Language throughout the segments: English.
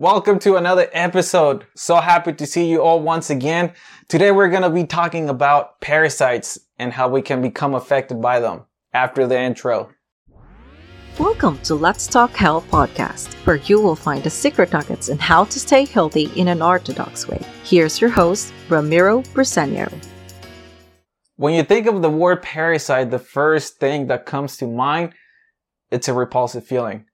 Welcome to another episode. So happy to see you all once again. Today we're going to be talking about parasites and how we can become affected by them after the intro. Welcome to Let's Talk Health podcast, where you will find the secret nuggets in how to stay healthy in an orthodox way. Here's your host, Ramiro Briseño. When you think of the word parasite, the first thing that comes to mind, it's a repulsive feeling.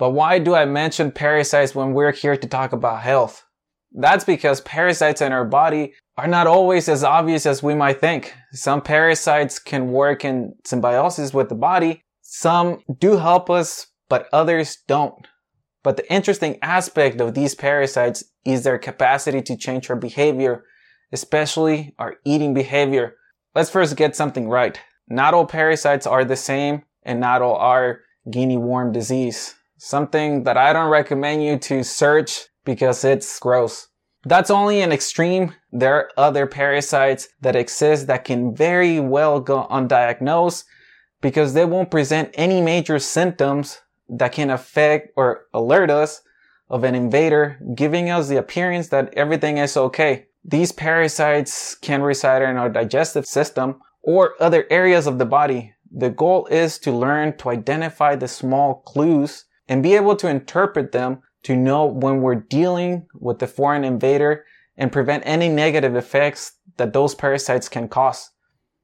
But why do I mention parasites when we're here to talk about health? That's because parasites in our body are not always as obvious as we might think. Some parasites can work in symbiosis with the body. Some do help us, but others don't. But the interesting aspect of these parasites is their capacity to change our behavior, especially our eating behavior. Let's first get something right. Not all parasites are the same and not all are guinea worm disease something that I don't recommend you to search because it's gross. That's only an extreme. There are other parasites that exist that can very well go undiagnosed because they won't present any major symptoms that can affect or alert us of an invader, giving us the appearance that everything is okay. These parasites can reside in our digestive system or other areas of the body. The goal is to learn to identify the small clues and be able to interpret them to know when we're dealing with the foreign invader and prevent any negative effects that those parasites can cause.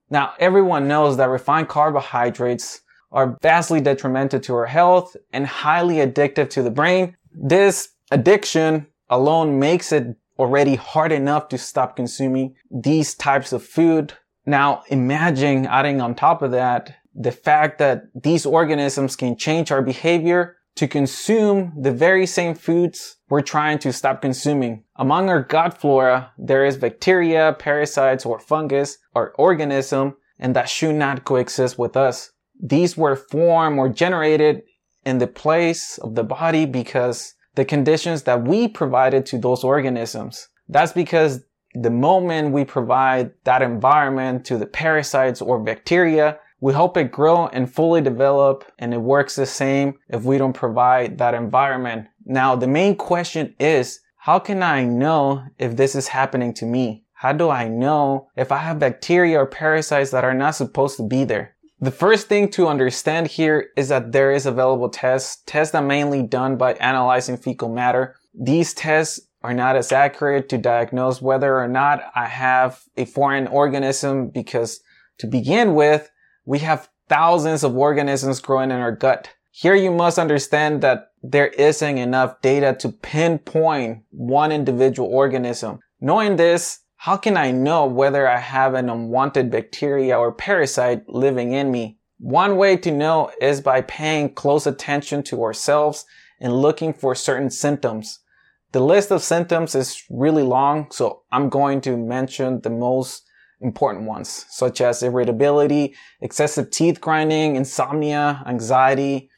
Now, everyone knows that refined carbohydrates are vastly detrimental to our health and highly addictive to the brain. This addiction alone makes it already hard enough to stop consuming these types of food. Now, imagine adding on top of that the fact that these organisms can change our behavior to consume the very same foods we're trying to stop consuming. Among our gut flora, there is bacteria, parasites, or fungus, or organism, and that should not coexist with us. These were formed or generated in the place of the body because the conditions that we provided to those organisms. That's because the moment we provide that environment to the parasites or bacteria, we help it grow and fully develop and it works the same if we don't provide that environment. Now, the main question is, how can I know if this is happening to me? How do I know if I have bacteria or parasites that are not supposed to be there? The first thing to understand here is that there is available tests, tests that mainly done by analyzing fecal matter. These tests are not as accurate to diagnose whether or not I have a foreign organism because to begin with, we have thousands of organisms growing in our gut. Here you must understand that there isn't enough data to pinpoint one individual organism. Knowing this, how can I know whether I have an unwanted bacteria or parasite living in me? One way to know is by paying close attention to ourselves and looking for certain symptoms. The list of symptoms is really long, so I'm going to mention the most important ones, such as irritability, excessive teeth grinding, insomnia, anxiety,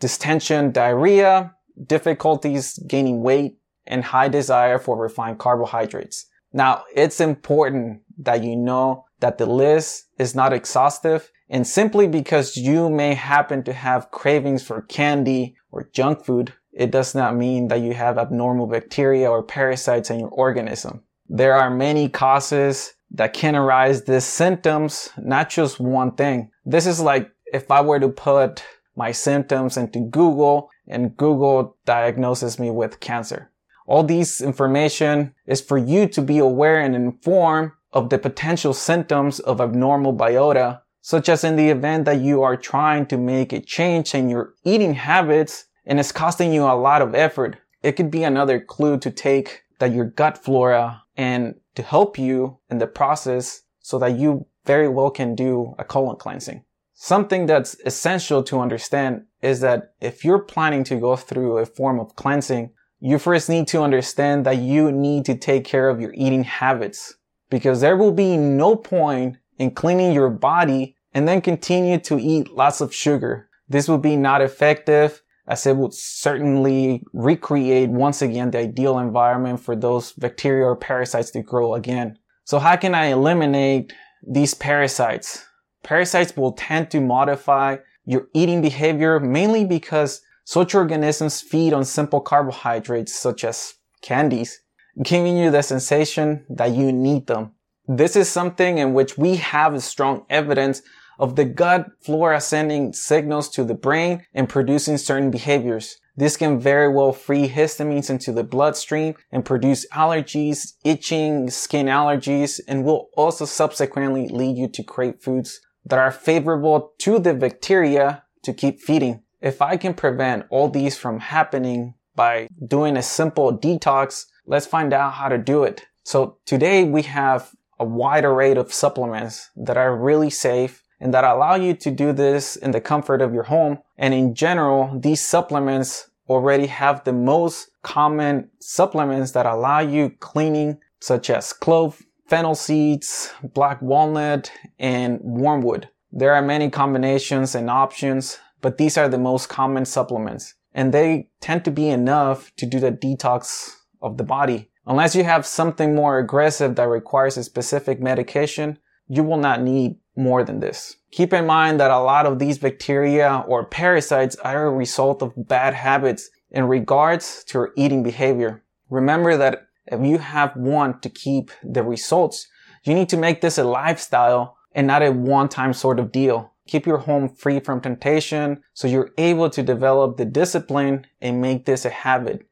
distension, diarrhea, difficulties gaining weight, and high desire for refined carbohydrates. Now, it's important that you know that the list is not exhaustive and simply because you may happen to have cravings for candy or junk food, it does not mean that you have abnormal bacteria or parasites in your organism. There are many causes that can arise these symptoms, not just one thing. This is like if I were to put my symptoms into Google and Google diagnoses me with cancer. All these information is for you to be aware and informed of the potential symptoms of abnormal biota, such as in the event that you are trying to make a change in your eating habits and it's costing you a lot of effort. It could be another clue to take that your gut flora and to help you in the process so that you very well can do a colon cleansing. Something that's essential to understand is that if you're planning to go through a form of cleansing, you first need to understand that you need to take care of your eating habits because there will be no point in cleaning your body and then continue to eat lots of sugar. This will be not effective as it would certainly recreate once again the ideal environment for those bacteria or parasites to grow again. So how can I eliminate these parasites? Parasites will tend to modify your eating behavior mainly because Such organisms feed on simple carbohydrates such as candies, giving you the sensation that you need them. This is something in which we have strong evidence of the gut flora sending signals to the brain and producing certain behaviors. This can very well free histamines into the bloodstream and produce allergies, itching, skin allergies, and will also subsequently lead you to crave foods that are favorable to the bacteria to keep feeding. If I can prevent all these from happening by doing a simple detox, let's find out how to do it. So today we have a wide array of supplements that are really safe and that allow you to do this in the comfort of your home. And in general, these supplements already have the most common supplements that allow you cleaning, such as clove, fennel seeds, black walnut, and wormwood. There are many combinations and options, but these are the most common supplements. And they tend to be enough to do the detox of the body. Unless you have something more aggressive that requires a specific medication, you will not need more than this. Keep in mind that a lot of these bacteria or parasites are a result of bad habits in regards to your eating behavior. Remember that if you have want to keep the results, you need to make this a lifestyle and not a one-time sort of deal. Keep your home free from temptation so you're able to develop the discipline and make this a habit.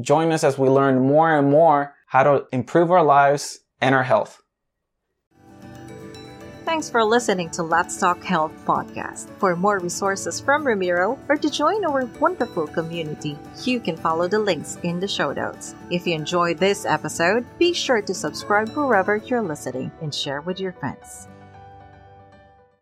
Join us as we learn more and more how to improve our lives and our health. Thanks for listening to Let's Talk Health podcast. For more resources from Ramiro or to join our wonderful community, you can follow the links in the show notes. If you enjoyed this episode, be sure to subscribe wherever you're listening and share with your friends.